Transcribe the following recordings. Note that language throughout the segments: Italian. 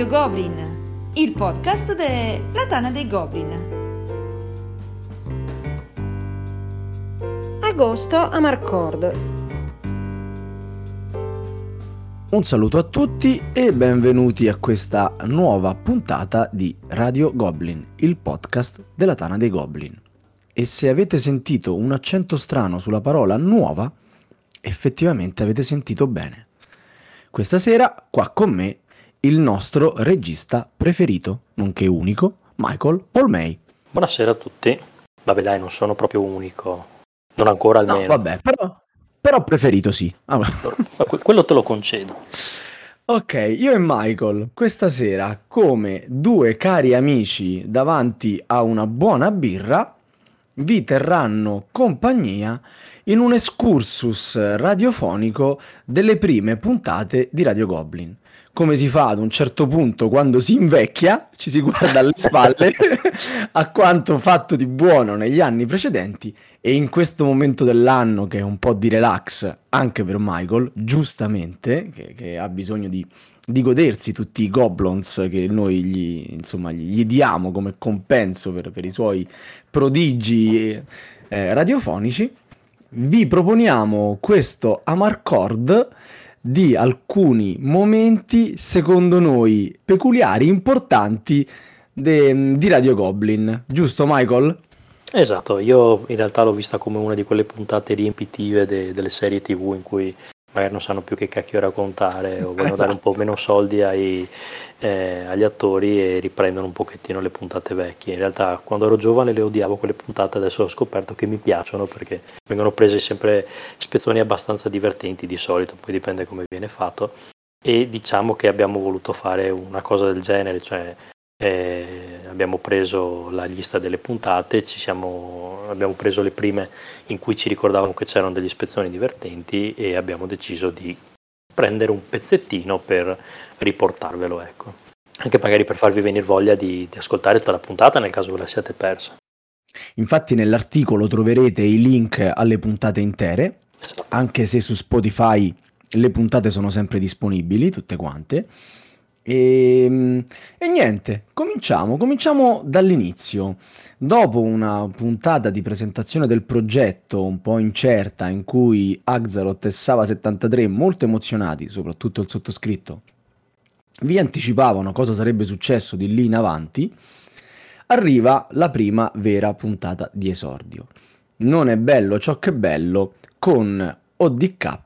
Radio Goblin, il podcast della Tana dei Goblin. Agosto a Marcord. Un saluto a tutti e benvenuti a questa nuova puntata di Radio Goblin, il podcast della Tana dei Goblin. E se avete sentito un accento strano sulla parola nuova, effettivamente avete sentito bene. Questa sera, qua con me, il nostro regista preferito, nonché unico, Michael Olmei. Buonasera a tutti. Vabbè dai, non sono proprio unico. Non ancora almeno. No, vabbè, però, però preferito sì. Allora. Quello te lo concedo. Ok, io e Michael questa sera, come due cari amici davanti a una buona birra, vi terranno compagnia in un excursus radiofonico delle prime puntate di Radio Goblin. Come si fa ad un certo punto quando si invecchia, ci si guarda alle spalle a quanto fatto di buono negli anni precedenti e in questo momento dell'anno che è un po' di relax anche per Michael, giustamente, che, che ha bisogno di, di, godersi tutti i goblins che noi gli, insomma, gli diamo come compenso per, per i suoi prodigi eh, radiofonici, vi proponiamo questo Amarcord di alcuni momenti secondo noi peculiari, importanti de, di Radio Goblin. Giusto Michael? Esatto, io in realtà l'ho vista come una di quelle puntate riempitive de, delle serie tv in cui magari non sanno più che cacchio raccontare o vogliono esatto. dare un po' meno soldi ai, eh, agli attori e riprendono un pochettino le puntate vecchie. In realtà quando ero giovane le odiavo quelle puntate, adesso ho scoperto che mi piacciono perché vengono prese sempre spezzoni abbastanza divertenti di solito, poi dipende come viene fatto. E diciamo che abbiamo voluto fare una cosa del genere, cioè eh, abbiamo preso la lista delle puntate, siamo, abbiamo preso le prime in cui ci ricordavano che c'erano degli spezzoni divertenti e abbiamo deciso di prendere un pezzettino per riportarvelo, ecco. Anche magari per farvi venire voglia di, di ascoltare tutta la puntata nel caso ve la siate persa. Infatti nell'articolo troverete i link alle puntate intere, esatto. anche se su Spotify le puntate sono sempre disponibili, tutte quante. E, ehm, e, niente, cominciamo, cominciamo dall'inizio. Dopo una puntata di presentazione del progetto un po' incerta in cui Axaroth e Sava 73 molto emozionati, soprattutto il sottoscritto, vi anticipavano cosa sarebbe successo di lì in avanti, arriva la prima vera puntata di esordio. Non è bello ciò che è bello con ODK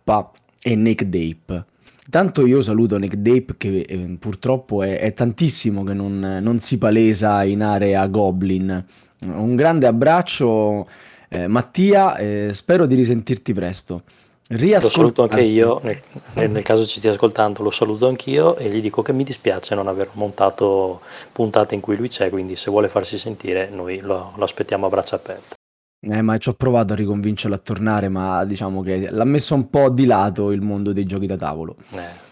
e Nick Dape Tanto io saluto Nick Dape che eh, purtroppo è, è, tantissimo che non, non, si palesa in area Goblin. Un grande abbraccio eh, Mattia, eh, spero di risentirti presto. Riascol- lo saluto anche io, nel, nel, caso ci stia ascoltando, lo saluto anch'io e gli dico che mi dispiace non aver montato puntate in cui lui c'è, quindi se vuole farsi sentire noi lo, lo aspettiamo a braccia aperte. Eh, ma ci ho provato a riconvincerlo a tornare, ma diciamo che l'ha messo un po' di lato il mondo dei giochi da tavolo. Eh.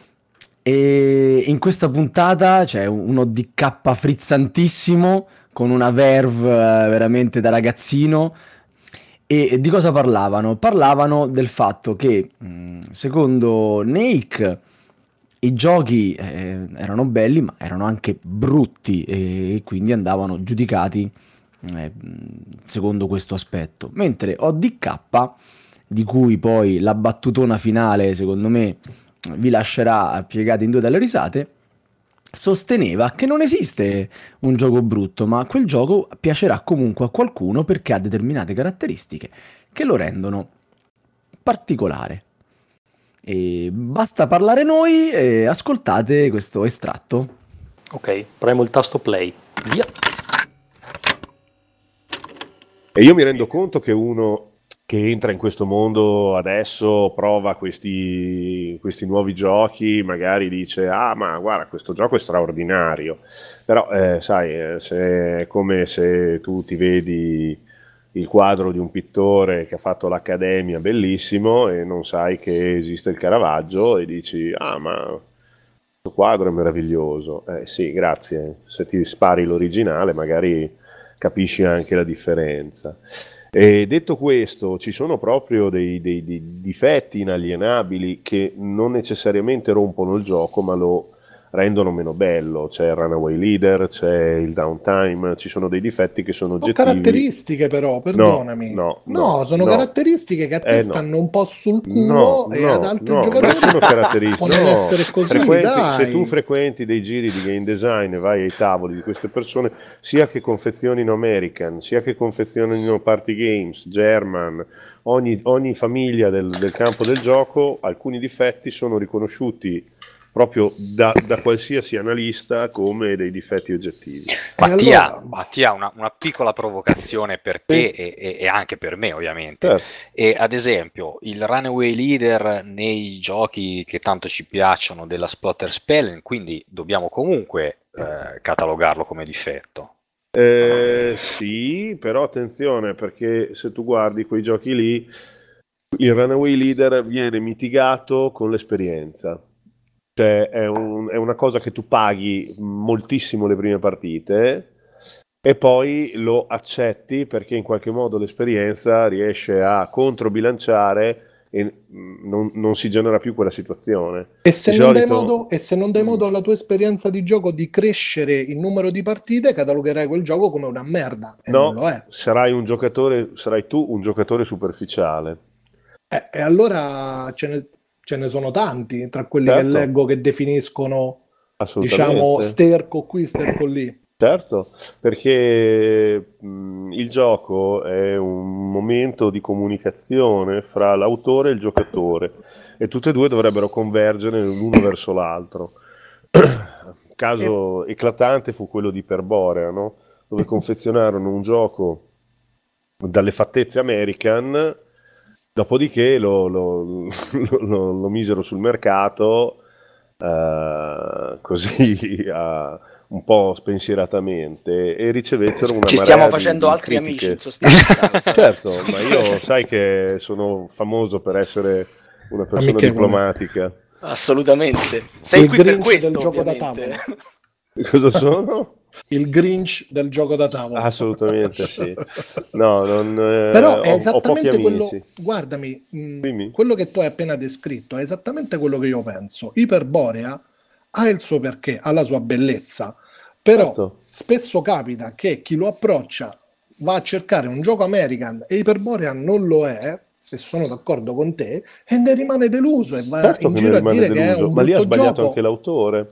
E in questa puntata c'è uno DK frizzantissimo con una verve eh, veramente da ragazzino. E di cosa parlavano? Parlavano del fatto che, mm, secondo Nake, i giochi eh, erano belli, ma erano anche brutti e quindi andavano giudicati eh, secondo questo aspetto. Mentre ODK, di cui poi la battutona finale secondo me vi lascerà piegati in due dalle risate, sosteneva che non esiste un gioco brutto, ma quel gioco piacerà comunque a qualcuno perché ha determinate caratteristiche che lo rendono particolare. E basta parlare noi e ascoltate questo estratto. Ok, premo il tasto play. Via. E io mi rendo conto che uno che entra in questo mondo adesso prova questi, questi nuovi giochi, magari dice ah ma guarda questo gioco è straordinario, però eh, sai, eh, se è come se tu ti vedi il quadro di un pittore che ha fatto l'accademia bellissimo e non sai che esiste il Caravaggio e dici ah ma questo quadro è meraviglioso, eh sì grazie, se ti spari l'originale magari capisci anche la differenza. E detto questo, ci sono proprio dei, dei, dei, difetti inalienabili che non necessariamente rompono il gioco, ma lo rendono meno bello. C'è il runaway leader, c'è il downtime, ci sono dei difetti che sono oggettivi. Sono caratteristiche però, perdonami. No, no, no sono no. caratteristiche che a te eh, stanno un po' sul culo e ad altri giocatori sono caratteristiche. non essere così, Se tu frequenti dei giri di game design e vai ai tavoli di queste persone, sia che confezionino American, sia che confezionino party games, German, ogni, ogni famiglia del, del campo del gioco, alcuni difetti sono riconosciuti proprio da, da, qualsiasi analista come dei difetti oggettivi. Mattia, allora... Mattia una, una, piccola provocazione per te sì. e, e, anche per me ovviamente. Certo. E, ad esempio il runaway leader nei giochi che tanto ci piacciono della Splotter Spell, quindi dobbiamo comunque eh, catalogarlo come difetto. Eh, sì, però attenzione perché se tu guardi quei giochi lì, il runaway leader viene mitigato con l'esperienza cioè, è, un, è, una cosa che tu paghi moltissimo le prime partite e poi lo accetti perché in qualche modo l'esperienza riesce a controbilanciare e non, non si genera più quella situazione. E se, solito... modo, e se, non dai modo, alla tua esperienza di gioco di crescere il numero di partite, catalogherai quel gioco come una merda. E no, non lo è. Sarai un giocatore, sarai tu un giocatore superficiale. Eh, e allora ce ne, ce ne sono tanti tra quelli certo. che leggo che definiscono diciamo sterco qui, sterco lì. Certo, perché mh, il gioco è un momento di comunicazione fra l'autore e il giocatore e tutte e due dovrebbero convergere l'uno verso l'altro. caso e... eclatante fu quello di Perborea, no? dove confezionarono un gioco dalle fattezze American Dopodiché lo, lo, lo, lo misero sul mercato uh, così uh, un po' spensieratamente e ricevettero una Ci stiamo facendo di, altri critiche. amici in sostanza. certo, ma io sai che sono famoso per essere una persona Amiche diplomatica. Assolutamente. Sei Il qui per questo, del gioco da tavolo. Cosa sono? Il Grinch del gioco da tavola. Assolutamente sì. No, non, eh, Però è ho, esattamente ho quello, guardami, mh, mm, quello che tu hai appena descritto è esattamente quello che io penso. Iperborea ha il suo perché, ha la sua bellezza, però certo. spesso capita che chi lo approccia va a cercare un gioco American e Iperborea non lo è, e sono d'accordo con te, e ne rimane deluso e va certo in giro a dire deluso. che è un Ma lì ha sbagliato gioco. anche l'autore.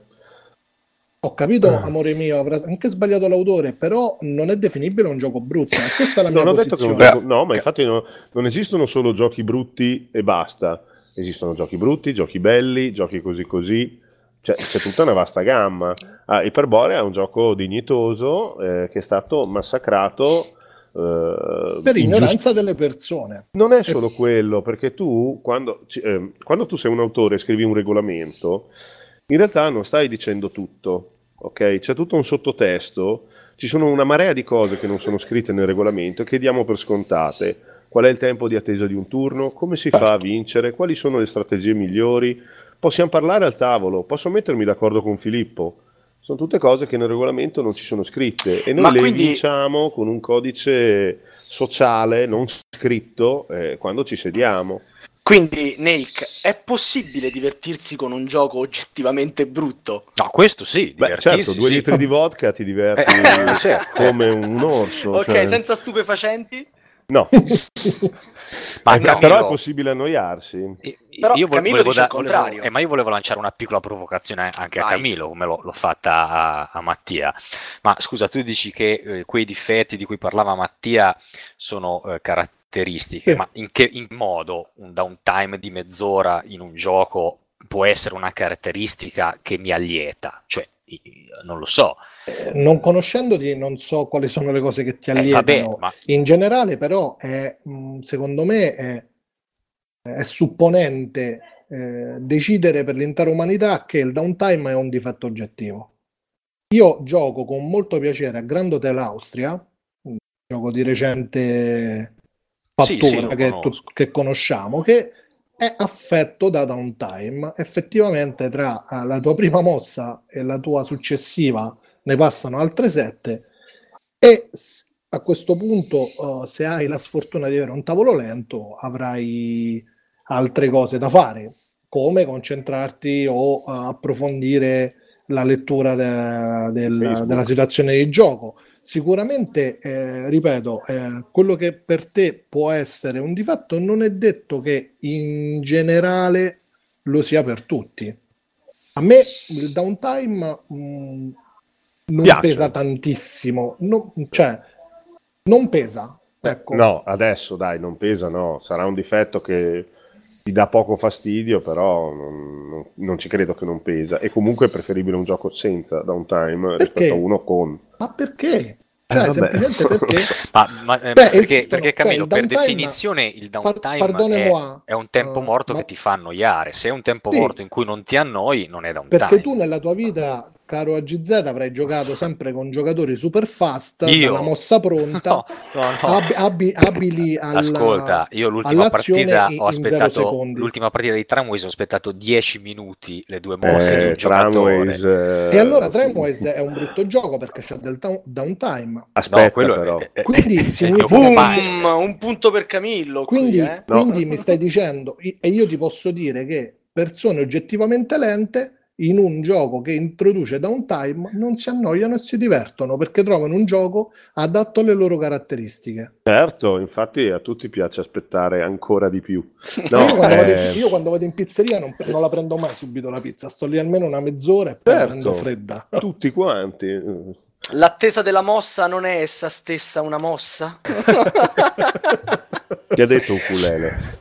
Ho capito, eh. amore mio, avrà anche sbagliato l'autore, però non è definibile un gioco brutto. E questa è la mia non posizione. Gioco, no, ma infatti no, non esistono solo giochi brutti e basta. Esistono giochi brutti, giochi belli, giochi così così. Cioè, c'è tutta una vasta gamma. Ah, Iperborea è un gioco dignitoso eh, che è stato massacrato Uh, per ignoranza ingiust- delle persone. Non è solo quello, perché tu quando, eh, quando, tu sei un autore e scrivi un regolamento, in realtà non stai dicendo tutto, ok? C'è tutto un sottotesto, ci sono una marea di cose che non sono scritte nel regolamento che diamo per scontate. Qual è il tempo di attesa di un turno? Come si fa a vincere? Quali sono le strategie migliori? Possiamo parlare al tavolo? Posso mettermi d'accordo con Filippo? Sono tutte cose che nel regolamento non ci sono scritte e noi Ma le quindi... vinciamo con un codice sociale non scritto eh, quando ci sediamo. Quindi, Nake, è possibile divertirsi con un gioco oggettivamente brutto? No, questo sì. Beh, certo, due sì. litri di vodka ti diverti eh, certo. come un orso. Ok, cioè... senza stupefacenti? No. ma Camilo... Però è possibile annoiarsi. Io, però io Camilo volevo, dice da, il contrario. Volevo, eh, ma io volevo lanciare una piccola provocazione anche Vai. a Camilo, come l'ho, l'ho fatta a, a, Mattia. Ma scusa, tu dici che eh, quei difetti di cui parlava Mattia sono eh, caratteristici caratteristiche, sì. ma in che in modo un downtime di mezz'ora in un gioco può essere una caratteristica che mi allieta? Cioè, non lo so. Eh, non conoscendoti, non so quali sono le cose che ti eh, allietano. Eh, ma... In generale, però, è, mm, secondo me è, è supponente eh, decidere per l'intera umanità che il downtime è un difetto oggettivo. Io gioco con molto piacere a Grand Hotel Austria, un gioco di recente fattore sì, che, tu, che, conosciamo, che è affetto da downtime. Effettivamente tra uh, la tua prima mossa e la tua successiva ne passano altre sette e a questo punto uh, se hai la sfortuna di avere un tavolo lento avrai altre cose da fare come concentrarti o uh, approfondire la lettura de, del, della situazione di gioco. Sicuramente, eh, ripeto, eh, quello che per te può essere un difetto non è detto che in generale lo sia per tutti. A me il downtime mh, mm, non Piace. pesa tantissimo, no, cioè non pesa. Ecco. No, adesso dai, non pesa, no, sarà un difetto che ti dà poco fastidio, però non, non, ci credo che non pesa. E comunque è preferibile un gioco senza downtime perché? rispetto a uno con. Ma perché? Cioè, eh, semplicemente perché... ma, ma eh, Beh, perché, perché Camillo, cioè, per definizione il downtime par- è, è, un tempo uh, morto ma... che ti fa annoiare. Se è un tempo sì. morto in cui non ti annoi, non è downtime. Perché tu nella tua vita caro AGZ, avrai giocato sempre con giocatori super fast, io? la mossa pronta, no, no, no. Ab- ab- abili alla, Ascolta, io l'ultima partita ho aspettato l'ultima partita di Tramways ho aspettato 10 minuti le due mosse eh, di un Tramways, eh... E allora Tramways è un brutto gioco perché c'è del ta- downtime. Aspetta, però. È, è, quindi significa Boom, un punto per Camillo. Quindi, qui, eh? quindi mi stai dicendo e io ti posso dire che persone oggettivamente lente in un gioco che introduce downtime non si annoiano e si divertono perché trovano un gioco adatto alle loro caratteristiche. Certo, infatti a tutti piace aspettare ancora di più. No, io, quando eh... in, io, quando vado in, pizzeria non, non, la prendo mai subito la pizza, sto lì almeno una mezz'ora e poi certo, la prendo fredda. Tutti quanti. L'attesa della mossa non è essa stessa una mossa? Ti ha detto ukulele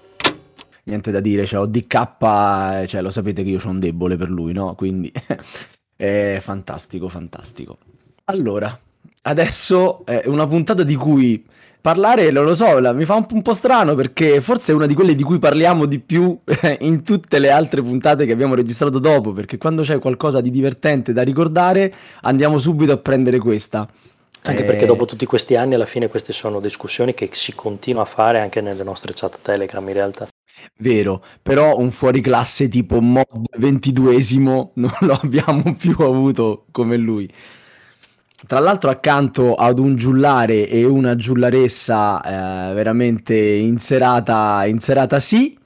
niente da dire, cioè ODK, cioè, lo sapete che io un debole per lui, no? Quindi è fantastico, fantastico. Allora, adesso è una puntata di cui parlare, non lo so, la, mi fa un, un, po' strano perché forse è una di quelle di cui parliamo di più in tutte le altre puntate che abbiamo registrato dopo, perché quando c'è qualcosa di divertente da ricordare andiamo subito a prendere questa. Anche eh... perché dopo tutti questi anni alla fine queste sono discussioni che si continua a fare anche nelle nostre chat Telegram in realtà. Vero, però un fuoriclasse tipo mod 22esimo non lo abbiamo più avuto come lui. Tra l'altro accanto ad un giullare e una giullaressa eh, veramente inserata, inserata sì,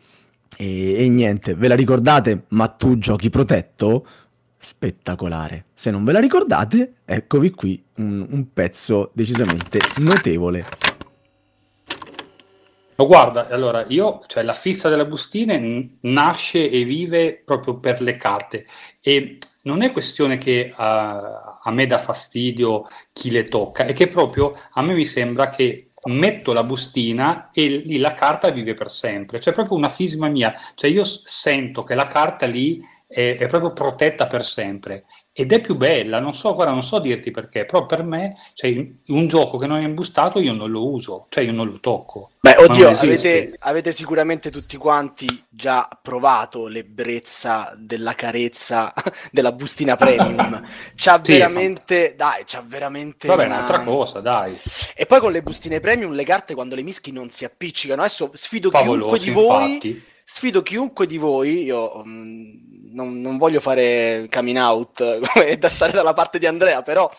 e, e, niente, ve la ricordate? Ma tu giochi protetto? Spettacolare. Se non ve la ricordate, eccovi qui un, un pezzo decisamente notevole. No, guarda, allora io, cioè la fissa delle bustine n- nasce e vive proprio per le carte. E non è questione che uh, a me dà fastidio chi le tocca, è che proprio a me mi sembra che metto la bustina e lì la carta vive per sempre, cioè proprio una fisma mia, cioè io sento che la carta lì è, è proprio protetta per sempre ed è più bella, non so, guarda, non so dirti perché, però per me, cioè, un gioco che non è imbustato io non lo uso, cioè io non lo tocco. Beh, oddio, avete, avete, sicuramente tutti quanti già provato l'ebbrezza della carezza della bustina premium. C'ha sì, veramente, dai, c'ha veramente... Vabbè, una... un'altra cosa, dai. E poi con le bustine premium le carte quando le mischi non si appiccicano. Adesso sfido Favoloso, chiunque di voi... Infatti. Sfido chiunque di voi, io... Um, non, non, voglio fare coming out e da stare dalla parte di Andrea, però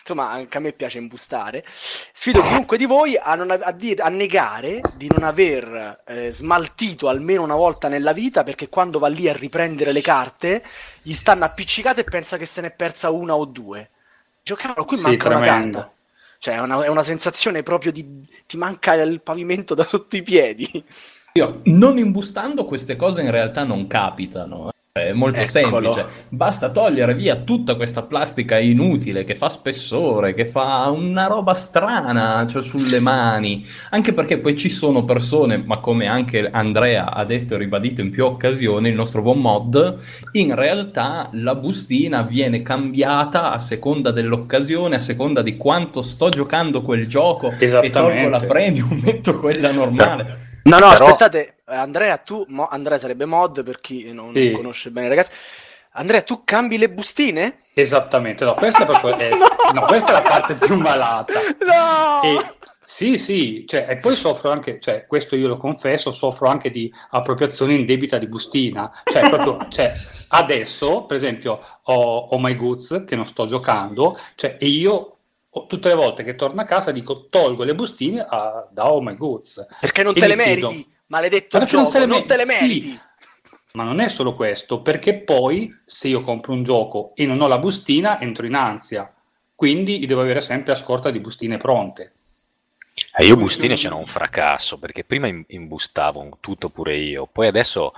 insomma anche a me piace imbustare. Sfido chiunque di voi a, non, a, dire, a negare di non aver eh, smaltito almeno una volta nella vita perché quando va lì a riprendere le carte gli stanno appiccicate e pensa che se ne è persa una o due. Giocavano qui sì, manca tremendo. una carta. Cioè è una, è una sensazione proprio di ti manca il pavimento da sotto i piedi. Io, non imbustando queste cose in realtà non capitano. È molto Eccolo. semplice, basta togliere via tutta questa plastica inutile che fa spessore, che fa una roba strana cioè sulle mani, anche perché poi ci sono persone, ma come anche Andrea ha detto e ribadito in più occasioni, il nostro buon mod, in realtà la bustina viene cambiata a seconda dell'occasione, a seconda di quanto sto giocando quel gioco e tolgo la premium, metto quella normale. No, no, Però... aspettate, Andrea, tu, mo, Andrea sarebbe mod per chi non sì. conosce bene ragazzi. Andrea, tu cambi le bustine? Esattamente, no, questa è, proprio, è, no! No, questa è la parte più malata. No! E, sì, sì, cioè, e poi soffro anche, cioè, questo io lo confesso, soffro anche di appropriazione indebita di bustina. Cioè, proprio, cioè, adesso, per esempio, ho, ho My Goods che non sto giocando, cioè, e io tutte le volte che torno a casa dico tolgo le bustine a, da Oh My Goods. Perché non e te le meriti, maledetto gioco, non, me- non te le meriti. Sì. Ma non è solo questo, perché poi se io compro un gioco e non ho la bustina, entro in ansia. Quindi devo avere sempre a scorta di bustine pronte. Eh, io bustine c'era un fracasso, perché prima imbustavo tutto pure io, poi adesso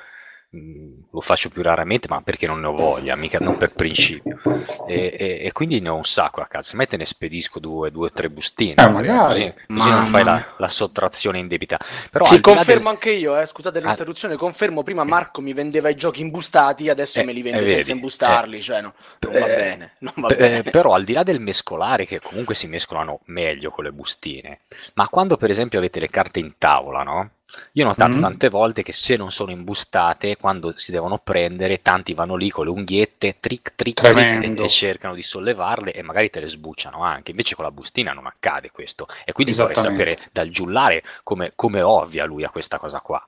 lo faccio più raramente, ma perché non ne ho voglia, mica non per principio. E, e, e quindi ne ho un sacco a casa. Se te ne spedisco due o tre bustine, eh, magari. così, così non fai la, la, sottrazione indebita. Però sì, confermo del... anche io, eh, scusate l'interruzione, ah. confermo prima Marco mi vendeva i giochi imbustati, adesso eh, me li vende eh, senza imbustarli, cioè no, non va eh, bene. Non va bene. Però al di là del mescolare, che comunque si mescolano meglio con le bustine, ma quando per esempio avete le carte in tavola, no? Io ho notato mm-hmm. tante volte che se non sono imbustate, quando si devono prendere, tanti vanno lì con le unghiette, trick, trick, trick, e cercano di sollevarle e magari te le sbucciano anche. Invece con la bustina non accade questo. E quindi vorrei sapere dal giullare come, come ovvia lui a questa cosa qua.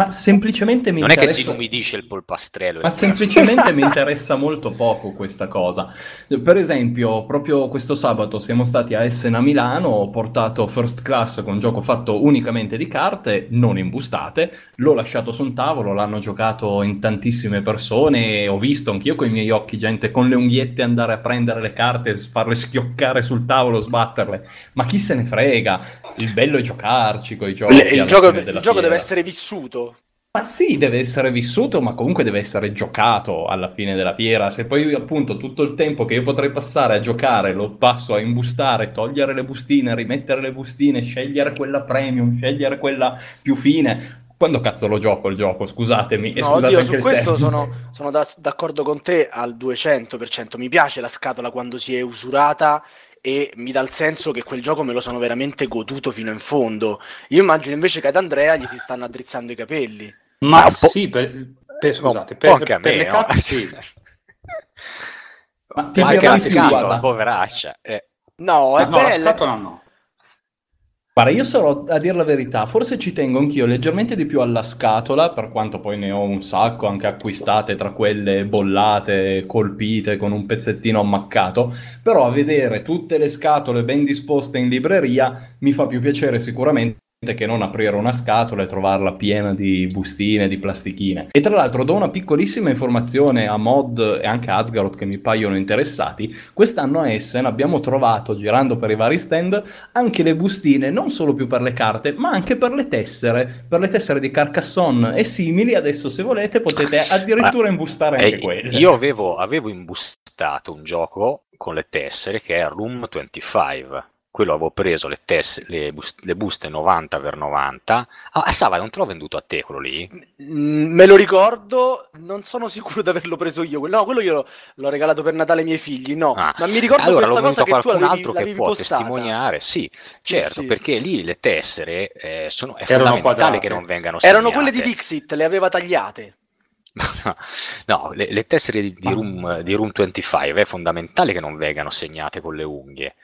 Ma semplicemente mi non interessa... è che si inumidisce il polpastrello. Ma semplicemente mi interessa molto poco questa cosa. Per esempio, proprio questo sabato siamo stati a Essen a Milano, ho portato First Class con un gioco fatto unicamente di carte, non imbustate, l'ho lasciato su un tavolo, l'hanno giocato in tantissime persone, ho visto anch'io con i miei occhi gente con le unghiette andare a prendere le carte, farle schioccare sul tavolo, sbatterle. Ma chi se ne frega? Il bello è giocarci con i giochi. Il, il gioco, il gioco deve essere vissuto. Ma sì, deve essere vissuto, ma comunque deve essere giocato alla fine della fiera. Se poi appunto tutto il tempo che io potrei passare a giocare lo passo a imbustare, togliere le bustine, rimettere le bustine, scegliere quella premium, scegliere quella più fine, quando cazzo lo gioco il gioco? Scusatemi. No, scusate oddio, su questo sono, sono da, d'accordo con te al 200%. Mi piace la scatola quando si è usurata e mi dà il senso che quel gioco me lo sono veramente goduto fino in fondo. Io immagino invece che ad Andrea gli si stanno addrizzando i capelli. Ma no, sì, per, per, scusate, per, per, me, le carte no? sì. Ma ti anche la scatola, poveraccia. Eh. No, è no, bella. la scatola no. Guarda, io sarò a dire la verità, forse ci tengo anch'io leggermente di più alla scatola, per quanto poi ne ho un sacco, anche acquistate tra quelle bollate, colpite, con un pezzettino ammaccato, però a vedere tutte le scatole ben disposte in libreria mi fa più piacere sicuramente che non aprire una scatola e trovarla piena di bustine, di plastichine. E tra l'altro do una piccolissima informazione a Mod e anche a Asgaroth che mi paiono interessati. Quest'anno a Essen abbiamo trovato, girando per i vari stand, anche le bustine, non solo più per le carte, ma anche per le tessere, per le tessere di Carcassonne e simili. Adesso se volete potete addirittura ma, imbustare anche eh, quelle. Io avevo, avevo imbustato un gioco con le tessere che è Room 25 quello avevo preso le, tess- le, bus- le buste 90 per 90. Ah, Sava, non te l'ho venduto a te quello lì? Me lo ricordo, non sono sicuro di averlo preso io. No, quello io l'ho, l'ho regalato per Natale ai miei figli, no. Ah, ma mi ricordo allora, questa cosa che tu l'avevi, altro l'avevi che può postata. testimoniare, sì, certo, sì, sì. perché lì le tessere eh, sono, è Erano fondamentale quadrate. che non vengano segnate. Erano quelle di Dixit, le aveva tagliate. No, le, le tessere di, di, room, di, Room, 25 è fondamentale che non vengano segnate con le unghie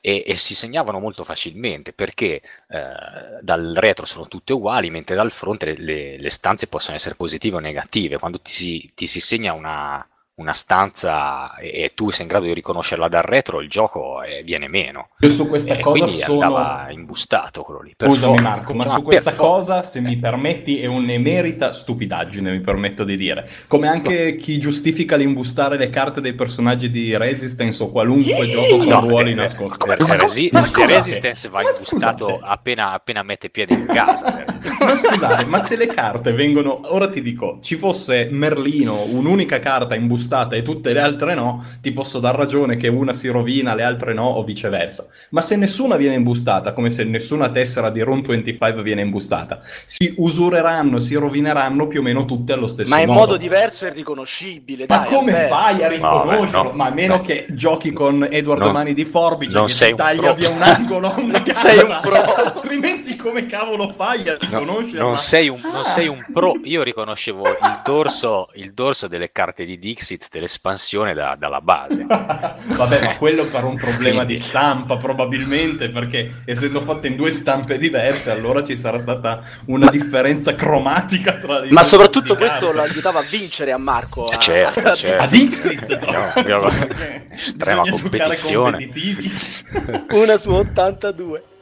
e, e si segnavano molto facilmente perché eh, dal retro sono tutte uguali, mentre dal fronte le, le, stanze possono essere positive o negative. Quando ti si, ti si segna una, una stanza e, tu sei in grado di riconoscerla dal retro, il gioco eh, viene meno. Io su questa e cosa sono... andava imbustato quello lì. Scusami forza. Marco, ma, ma su questa cosa, se mi permetti, è un'emerita stupidaggine, mi permetto di dire. Come anche chi giustifica l'imbustare le carte dei personaggi di Resistance o qualunque gioco con no, ruoli eh, nascosti. Come, come, Resi- Resistance va imbustato appena, appena, mette piede in casa. ma scusate, ma se le carte vengono... Ora ti dico, ci fosse Merlino, un'unica carta imbustata imbustata e tutte le altre no, ti posso dar ragione che una si rovina, le altre no, o viceversa. Ma se nessuna viene imbustata, come se nessuna tessera di Room 25 viene imbustata, si usureranno, si rovineranno più o meno tutte allo stesso modo. Ma in modo, diverso e riconoscibile. Ma dai, come fai a riconoscerlo? No, Ma a meno che giochi con Edoardo Mani di Forbice non che taglia via un angolo, una sei un pro. Altrimenti come cavolo fai a riconoscerlo? Non, sei un, non sei un pro. Io riconoscevo il dorso, il dorso delle carte di Dixie exit dell'espansione da, dalla base. Vabbè, ma quello per un problema di stampa probabilmente, perché essendo fatte in due stampe diverse, allora ci sarà stata una differenza cromatica tra le Ma soprattutto questo lo aiutava a vincere a Marco. A, certo, a, certo. a Dixit. No, estrema competizione. una su 82.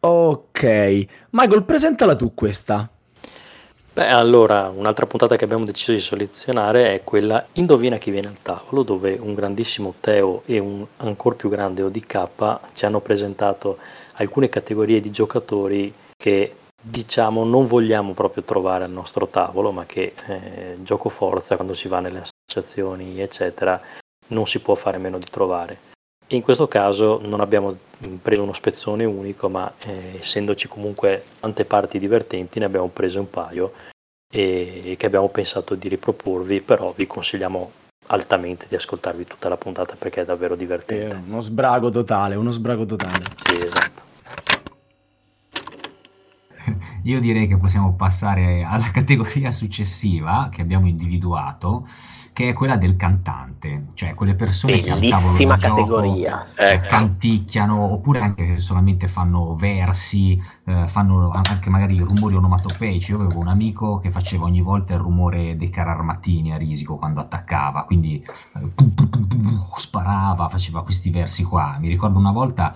Ok, Michael, presentala tu questa. Beh, allora, un'altra puntata che abbiamo deciso di selezionare è quella Indovina chi viene al tavolo, dove un grandissimo Teo e un ancora più grande ODK ci hanno presentato alcune categorie di giocatori che diciamo non vogliamo proprio trovare al nostro tavolo, ma che eh, gioco forza quando si va nelle associazioni, eccetera, non si può fare meno di trovare. In questo caso non abbiamo preso uno spezzone unico, ma eh, essendoci comunque tante parti divertenti, ne abbiamo prese un paio e, e che abbiamo pensato di riproporvi, però vi consigliamo altamente di ascoltarvi tutta la puntata perché è davvero divertente. È uno sbrago totale, uno sbrago totale. Sì, esatto. Io direi che possiamo passare alla categoria successiva che abbiamo individuato, che è quella del cantante, cioè quelle persone Bellissima che al categoria. Gioco, ecco. canticchiano oppure anche che solamente fanno versi, eh, fanno anche magari rumori onomatopeici. Io avevo un amico che faceva ogni volta il rumore dei carri armatini a risico quando attaccava, quindi eh, sparava, faceva questi versi qua. Mi ricordo una volta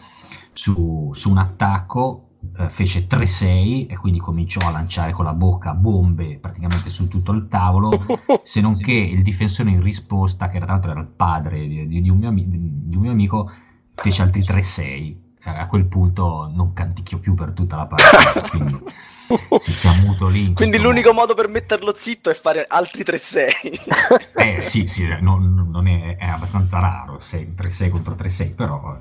su, su un attacco eh, fece 3-6 e quindi cominciò a lanciare con la bocca bombe praticamente su tutto il tavolo, se non che il difensore in risposta, che tra l'altro era il padre di, di, un, mio, di un, mio, amico, fece altri 3-6. Eh, a quel punto non canticchio più per tutta la partita, quindi si, si ammuto lì. Quindi l'unico modo. modo per metterlo zitto è fare altri 3-6. eh sì, sì, non, non è, è, abbastanza raro, 3-6 contro 3-6, però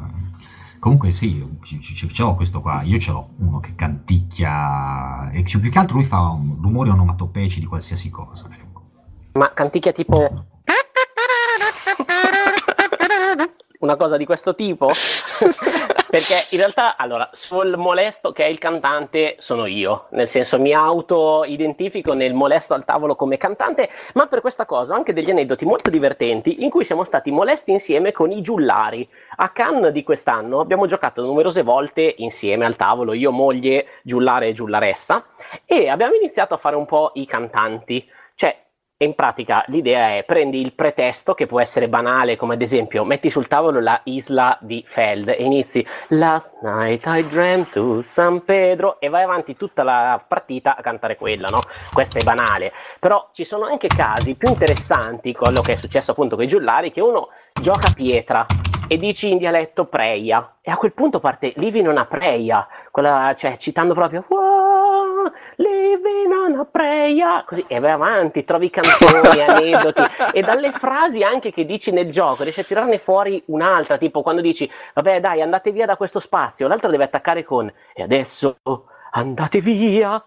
Comunque sì, ce l'ho questo qua, io ce l'ho uno che canticchia e più che altro lui fa un rumori onomatopeici di qualsiasi cosa. Ecco. Ma canticchia tipo una cosa di questo tipo? Perché in realtà, allora, sul molesto che è il cantante sono io, nel senso mi auto-identifico nel molesto al tavolo come cantante, ma per questa cosa ho anche degli aneddoti molto divertenti in cui siamo stati molesti insieme con i giullari. A Cannes di quest'anno abbiamo giocato numerose volte insieme al tavolo, io, moglie, giullare e giullaressa, e abbiamo iniziato a fare un po' i cantanti. Cioè, e in pratica l'idea è prendi il pretesto che può essere banale, come ad esempio metti sul tavolo la isla di Feld e inizi Last night I dreamt to San Pedro e vai avanti tutta la partita a cantare quella, no? Questo è banale. Però ci sono anche casi più interessanti, quello che è successo appunto con i giullari, che uno gioca pietra e dici in dialetto preia e a quel punto parte living on a preia, quella, cioè citando proprio living on a preia, così e vai avanti, trovi canzoni, aneddoti. E dalle frasi anche che dici nel gioco riesci a tirarne fuori un'altra, tipo quando dici vabbè dai andate via da questo spazio, l'altro deve attaccare con e adesso andate via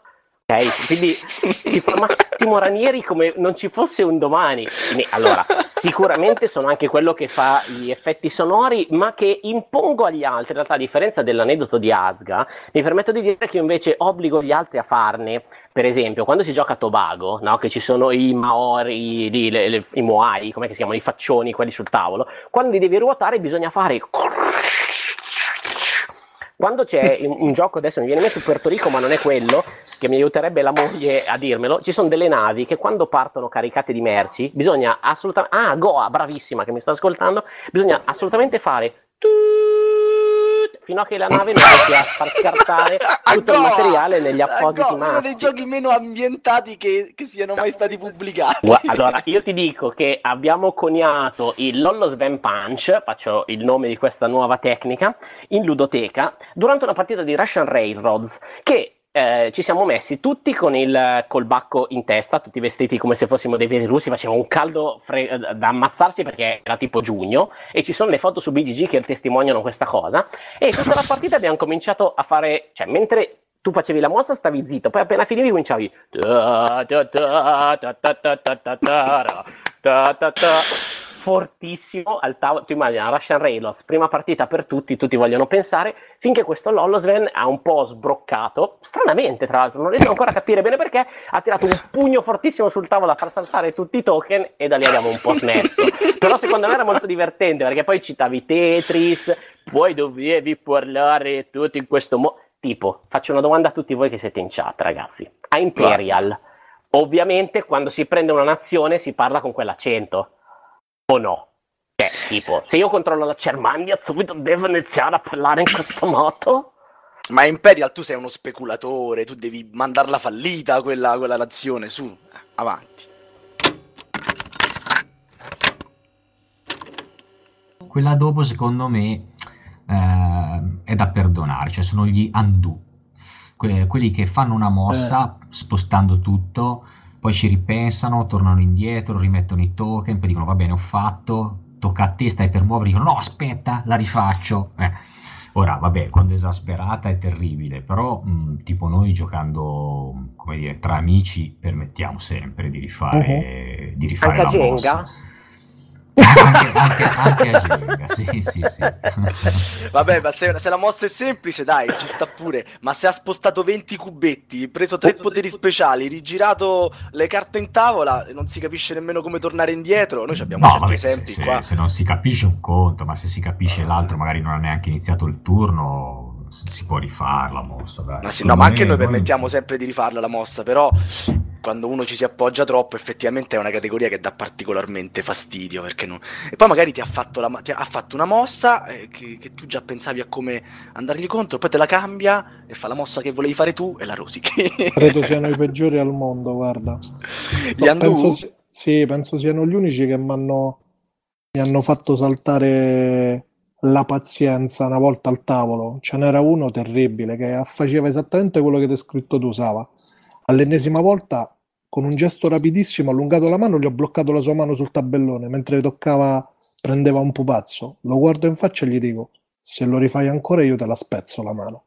Ok, quindi si fa Massimo Ranieri come non ci fosse un domani. Allora, sicuramente sono anche quello che fa gli effetti sonori, ma che impongo agli altri. In realtà, a differenza dell'aneddoto di Azga, mi permetto di dire che io invece obbligo gli altri a farne. Per esempio, quando si gioca a Tobago, no? che ci sono i Maori, i, le, le, i Moai, come si chiamano, i faccioni, quelli sul tavolo, quando li devi ruotare bisogna fare quando c'è un, un, gioco, adesso mi viene in mente Puerto Rico, ma non è quello, che mi aiuterebbe la moglie a dirmelo, ci sono delle navi che quando partono caricate di merci, bisogna assolutamente... Ah, Goa, bravissima che mi sta ascoltando, bisogna assolutamente fare fino a che la nave non riesce a far scartare tutto il materiale negli appositi Go, uno dei giochi meno ambientati che, che siano mai stati pubblicati. Allora, io ti dico che abbiamo coniato il Lollo Sven Punch, faccio il nome di questa nuova tecnica, in ludoteca, durante una partita di Russian Railroads, che eh, ci siamo messi tutti con il colbacco in testa, tutti vestiti come se fossimo dei veri russi, faceva un caldo fre- eh, da ammazzarsi perché era tipo giugno e ci sono le foto su BGG che testimoniano questa cosa e tutta la partita abbiamo cominciato a fare, cioè mentre tu facevi la mossa stavi zitto, poi appena finivi cominciavi fortissimo al tavolo. Tu immagini Russian Railroads, prima partita per tutti, tutti vogliono pensare, finché questo Lollosven ha un po' sbroccato, stranamente tra l'altro, non riesco ancora a capire bene perché, ha tirato un pugno fortissimo sul tavolo a far saltare tutti i token e da lì abbiamo un po' smesso. Però secondo me era molto divertente perché poi citavi Tetris, poi dovevi parlare tutto in questo modo. Tipo, faccio una domanda a tutti voi che siete in chat, ragazzi. A Imperial, ovviamente quando si prende una nazione si parla con quell'accento o no? Cioè, tipo, se io controllo la Germania, subito devo iniziare a parlare in questo modo? Ma Imperial tu sei uno speculatore, tu devi mandarla fallita quella, quella nazione, su, avanti. Quella dopo secondo me eh, è da perdonare, cioè sono gli undo, que- quelli che fanno una mossa eh. spostando tutto, poi ci ripensano, tornano indietro, rimettono i token, poi dicono va bene ho fatto, tocca a te, stai per muovere, dicono no aspetta, la rifaccio. Eh. Ora, vabbè, quando è esasperata è terribile, però mh, tipo noi giocando, come dire, tra amici permettiamo sempre di rifare, uh-huh. di rifare Anche la mossa anche, anche, anche a Genga, sì, sì, sì. Vabbè, ma se, se, la mossa è semplice, dai, ci sta pure. Ma se ha spostato 20 cubetti, preso tre poteri speciali, rigirato le carte in tavola, non si capisce nemmeno come tornare indietro. Noi abbiamo no, certi vabbè, esempi se, qua. Se non si capisce un conto, ma se si capisce uh. l'altro, magari non ha neanche iniziato il turno, si può rifare la mossa. Dai. Ma, sì, no, ma anche noi permettiamo sempre di rifarla la mossa, però quando uno ci si appoggia troppo, effettivamente è una categoria che dà particolarmente fastidio. Non... E poi magari ti ha fatto, la... ti ha fatto una mossa eh, che, che, tu già pensavi a come andargli contro, poi te la cambia e fa la mossa che volevi fare tu e la rosichi. Credo siano i peggiori al mondo, guarda. Gli no, penso, sì, penso siano gli unici che mi hanno fatto saltare la pazienza una volta al tavolo. Ce n'era uno terribile che faceva esattamente quello che ti hai scritto tu, Sava. All'ennesima volta con un gesto rapidissimo, allungato la mano, gli ho bloccato la sua mano sul tabellone mentre toccava, prendeva un pupazzo. Lo guardo in faccia e gli dico: Se lo rifai ancora, io te la spezzo la mano.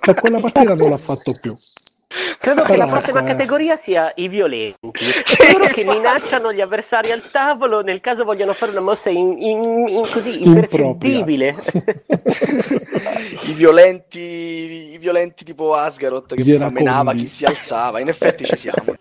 per quella partita non l'ha fatto più. Credo che la prossima ecco, categoria sia i violenti, coloro che minacciano gli avversari al tavolo nel caso vogliano fare una mossa in, in, in così impercettibile. I violenti, I violenti tipo Asgaroth che menava chi si alzava, in effetti ci siamo.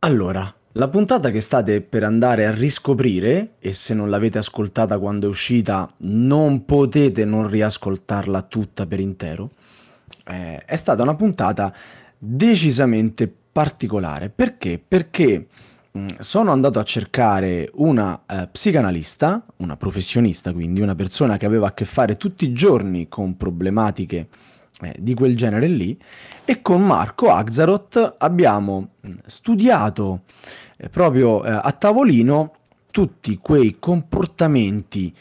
Allora, la puntata che state per andare a riscoprire, e se non l'avete ascoltata quando è uscita, non potete non riascoltarla tutta per intero eh, è stata una puntata decisamente particolare. Perché? Perché sono andato a cercare una eh, psicanalista, una professionista, quindi una persona che aveva a che fare tutti i giorni con problematiche eh, di quel genere lì, e con Marco Axaroth abbiamo mm, studiato eh, proprio eh, a tavolino tutti quei comportamenti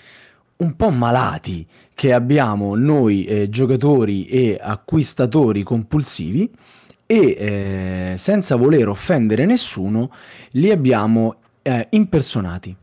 un po' malati che abbiamo noi eh, giocatori e acquistatori compulsivi e eh, senza voler offendere nessuno li abbiamo eh, impersonati.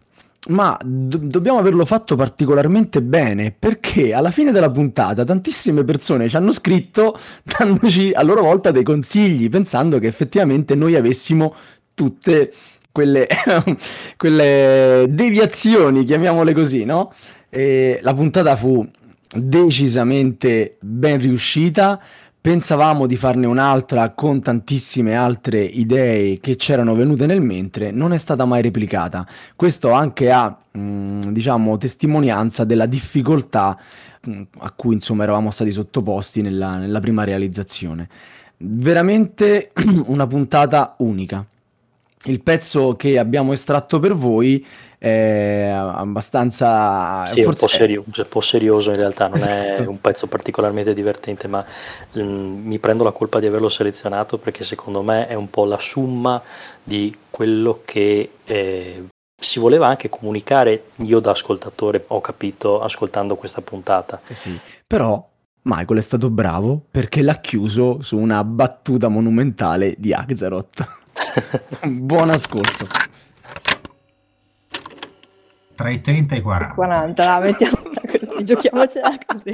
Ma do- dobbiamo averlo fatto particolarmente bene perché alla fine della puntata tantissime persone ci hanno scritto dandoci a loro volta dei consigli pensando che effettivamente noi avessimo tutte quelle, quelle deviazioni, chiamiamole così, no? E la puntata fu decisamente ben riuscita. Pensavamo di farne un'altra con tantissime altre idee che c'erano venute nel mentre, non è stata mai replicata. Questo anche a, mh, diciamo, testimonianza della difficoltà mh, a cui insomma eravamo stati sottoposti nella, nella prima realizzazione. Veramente una puntata unica. Il pezzo che abbiamo estratto per voi è abbastanza... Sì, forse... un, po serio, un po' serioso in realtà, non esatto. è un pezzo particolarmente divertente, ma mh, mm, mi prendo la colpa di averlo selezionato perché secondo me è un po' la summa di quello che eh, si voleva anche comunicare io da ascoltatore, ho capito, ascoltando questa puntata. Eh sì, però Michael è stato bravo perché l'ha chiuso su una battuta monumentale di Axaroth. Buon ascolto tra i 30 e i 40. 40, la mettiamola così, giochiamocela così.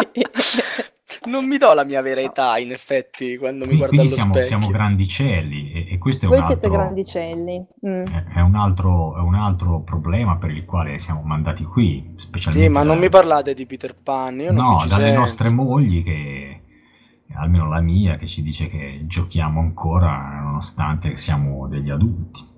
Non mi do la mia vera età, in effetti, quando mi guardo allo siamo, specchio. siamo grandicelli e, e questo è Voi un altro... siete grandicelli. Mm. È, un altro, è un altro problema per il quale siamo mandati qui, specialmente... Sì, ma da... non mi parlate di Peter Pan, io No, dalle sento. nostre mogli che almeno la mia, che ci dice che giochiamo ancora nonostante siamo degli adulti.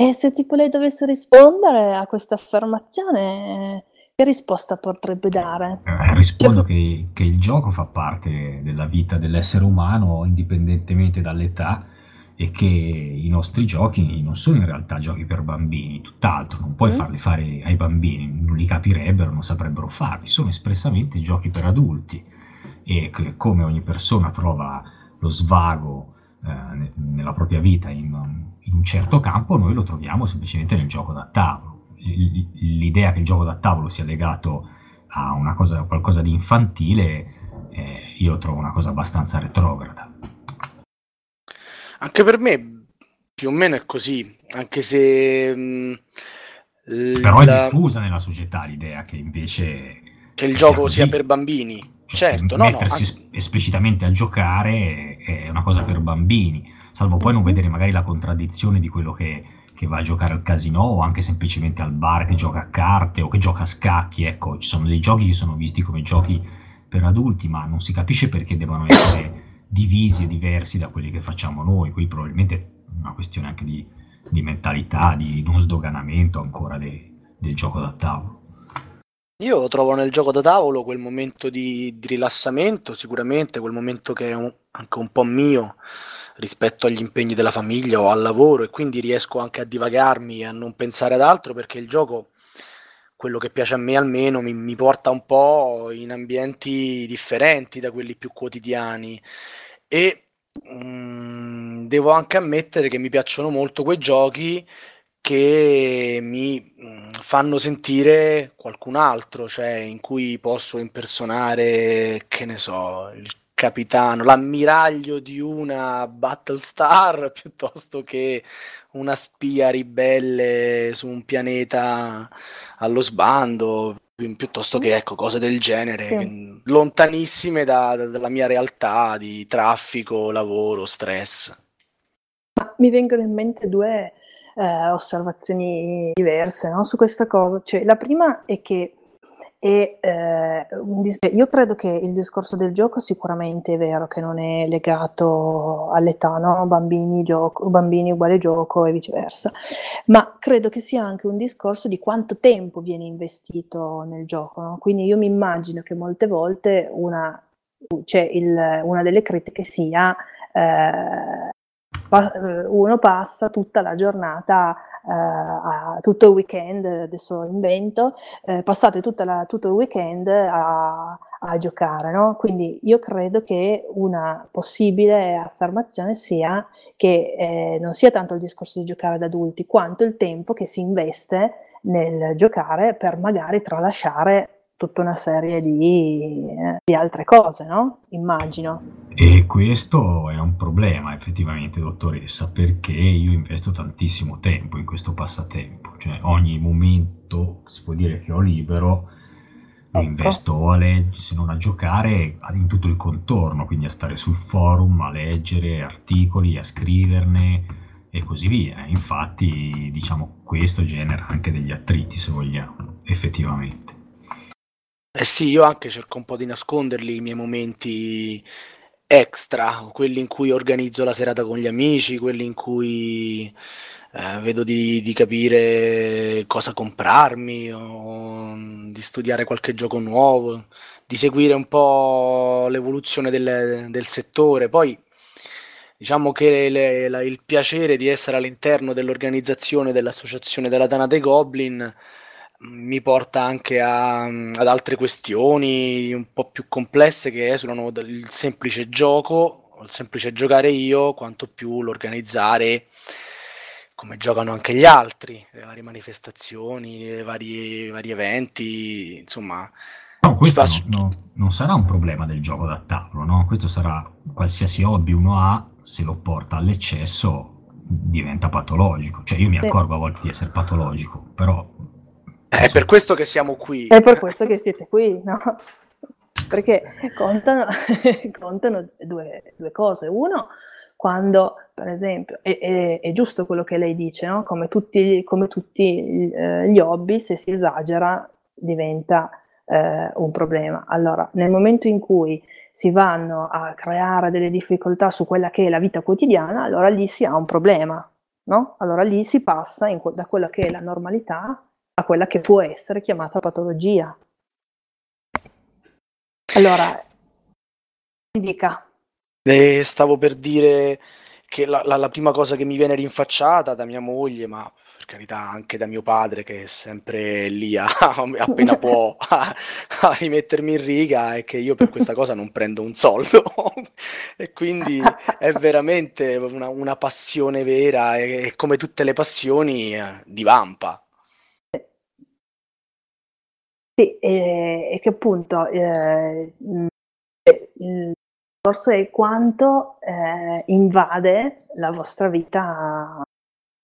E se tipo lei dovesse rispondere a questa affermazione, che risposta potrebbe dare? Eh, rispondo che, che, il gioco fa parte della vita dell'essere umano indipendentemente dall'età è che i nostri giochi non sono in realtà giochi per bambini, tutt'altro, non puoi mm. farli fare ai bambini, non li capirebbero, non saprebbero farli, sono espressamente giochi per adulti e come ogni persona trova lo svago eh, nella propria vita in, in, un certo campo, noi lo troviamo semplicemente nel gioco da tavolo. L'idea che il gioco da tavolo sia legato a una cosa, qualcosa di infantile, eh, io trovo una cosa abbastanza retrograda. Anche per me più o meno è così, anche se... Mh, mm, Però la... è diffusa nella società l'idea che invece... Che il gioco sia per bambini. Certo, no, mettersi no, anche... esplicitamente a giocare è una cosa per bambini, salvo poi non vedere magari la contraddizione di quello che, che va a giocare al casino o anche semplicemente al bar che gioca a carte o che gioca a scacchi. Ecco, ci sono dei giochi che sono visti come giochi per adulti, ma non si capisce perché devono essere divisi e diversi da quelli che facciamo noi, qui probabilmente è una questione anche di, di mentalità, di non sdoganamento ancora de, del gioco da tavolo. Io trovo nel gioco da tavolo quel momento di, di rilassamento, sicuramente quel momento che è un, anche un po' mio rispetto agli impegni della famiglia o al lavoro e quindi riesco anche a divagarmi e a non pensare ad altro perché il gioco quello che piace a me almeno mi, mi, porta un po' in ambienti differenti da quelli più quotidiani. E mh, mm, devo anche ammettere che mi piacciono molto quei giochi che mi fanno sentire qualcun altro, cioè in cui posso impersonare, che ne so, il capitano, l'ammiraglio di una Battlestar piuttosto che una spia ribelle su un pianeta allo sbando, piuttosto che ecco, cose del genere, sì. lontanissime da, da, dalla mia realtà di traffico, lavoro, stress. Mi vengono in mente due eh, osservazioni diverse no, su questa cosa. Cioè, la prima è che e eh, io credo che il discorso del gioco sicuramente è vero che non è legato all'età, no? bambini, gioco, bambini uguale gioco e viceversa, ma credo che sia anche un discorso di quanto tempo viene investito nel gioco. No? Quindi io mi immagino che molte volte una, cioè il, una delle critiche sia eh, eh, uno passa tutta la giornata, eh, tutto il weekend, adesso invento, eh, passate la, tutto il weekend a, a giocare, no? Quindi io credo che una possibile affermazione sia che eh, non sia tanto il discorso di giocare ad adulti, quanto il tempo che si investe nel giocare per magari tralasciare tutta una serie di, eh, di, altre cose, no? Immagino. E questo è un problema effettivamente, dottoressa, perché io investo tantissimo tempo in questo passatempo, cioè ogni momento, si può dire che ho libero, lo ecco. investo a leggere, se non a giocare, in tutto il contorno, quindi a stare sul forum, a leggere articoli, a scriverne e così via. Infatti, diciamo, questo genera anche degli attriti, se vogliamo, effettivamente. Eh sì, io anche cerco un po' di nasconderli i miei momenti extra, quelli in cui organizzo la serata con gli amici, quelli in cui eh, vedo di, di, capire cosa comprarmi o mm, di studiare qualche gioco nuovo, di seguire un po' l'evoluzione del, del settore. Poi diciamo che le, la, il piacere di essere all'interno dell'organizzazione dell'associazione della Tana dei Goblin mi porta anche a, ad altre questioni un po' più complesse che esulano dal semplice gioco, il semplice giocare io, quanto più l'organizzare come giocano anche gli altri, le varie manifestazioni, i vari, vari, eventi, insomma. No, questo fa... no, no, non sarà un problema del gioco da tavolo, no? Questo sarà qualsiasi hobby uno ha, se lo porta all'eccesso diventa patologico. Cioè io mi accorgo a volte di essere patologico, però è per questo che siamo qui. È per questo che siete qui, no? Perché contano, contano due, due, cose. Uno, quando, per esempio, è, è, è, giusto quello che lei dice, no? come, tutti, come tutti eh, gli hobby, se si esagera diventa eh, un problema. Allora, nel momento in cui si vanno a creare delle difficoltà su quella che è la vita quotidiana, allora lì si ha un problema. No? Allora lì si passa in, da quella che è la normalità a quella che può essere chiamata patologia. Allora, ti dica. Eh, stavo per dire che la, la, la, prima cosa che mi viene rinfacciata da mia moglie, ma per carità anche da mio padre che è sempre lì a, appena può a, a, rimettermi in riga, è che io per questa cosa non prendo un soldo. e quindi è veramente una, una passione vera e, e, come tutte le passioni eh, divampa. Sì, e, che appunto eh, il discorso è quanto eh, invade la vostra vita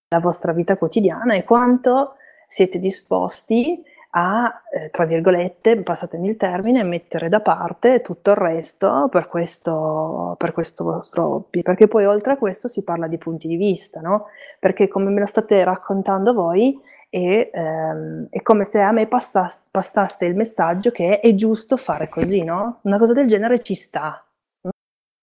la vostra vita quotidiana e quanto siete disposti a, eh, tra virgolette, passatemi il termine, mettere da parte tutto il resto per questo, per questo vostro hobby. Perché poi oltre a questo si parla di punti di vista, no? Perché come me lo state raccontando voi, è, ehm, è come se a me passaste, passaste il messaggio che è giusto fare così, no? Una cosa del genere ci sta.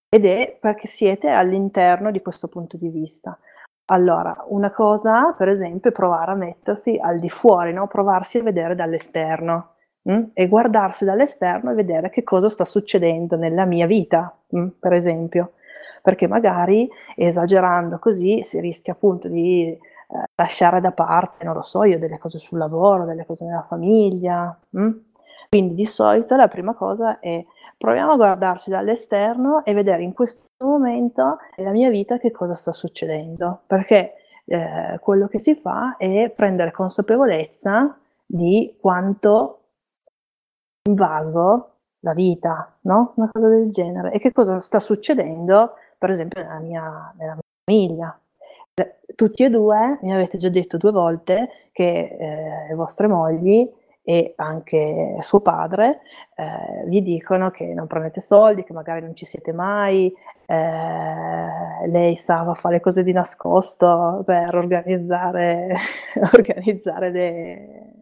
Ed è perché siete all'interno di questo punto di vista. Allora, una cosa, per esempio, è provare a mettersi al di fuori, no? provarsi a vedere dall'esterno mh? Mm? e guardarsi dall'esterno e vedere che cosa sta succedendo nella mia vita, mh? Mm? per esempio, perché magari esagerando così si rischia appunto di lasciare da parte, non lo so io, delle cose sul lavoro, delle cose nella famiglia. Mh? Mm? Quindi di solito la prima cosa è proviamo a guardarci dall'esterno e vedere in questo momento nella mia vita che cosa sta succedendo, perché eh, quello che si fa è prendere consapevolezza di quanto invaso la vita, no? Una cosa del genere. E che cosa sta succedendo, per esempio, nella mia, nella mia famiglia. Tutti e due mi avete già detto due volte che eh, le vostre mogli e anche suo padre eh, vi dicono che non prendete soldi, che magari non ci siete mai, eh, lei sa fare cose di nascosto per organizzare, organizzare le,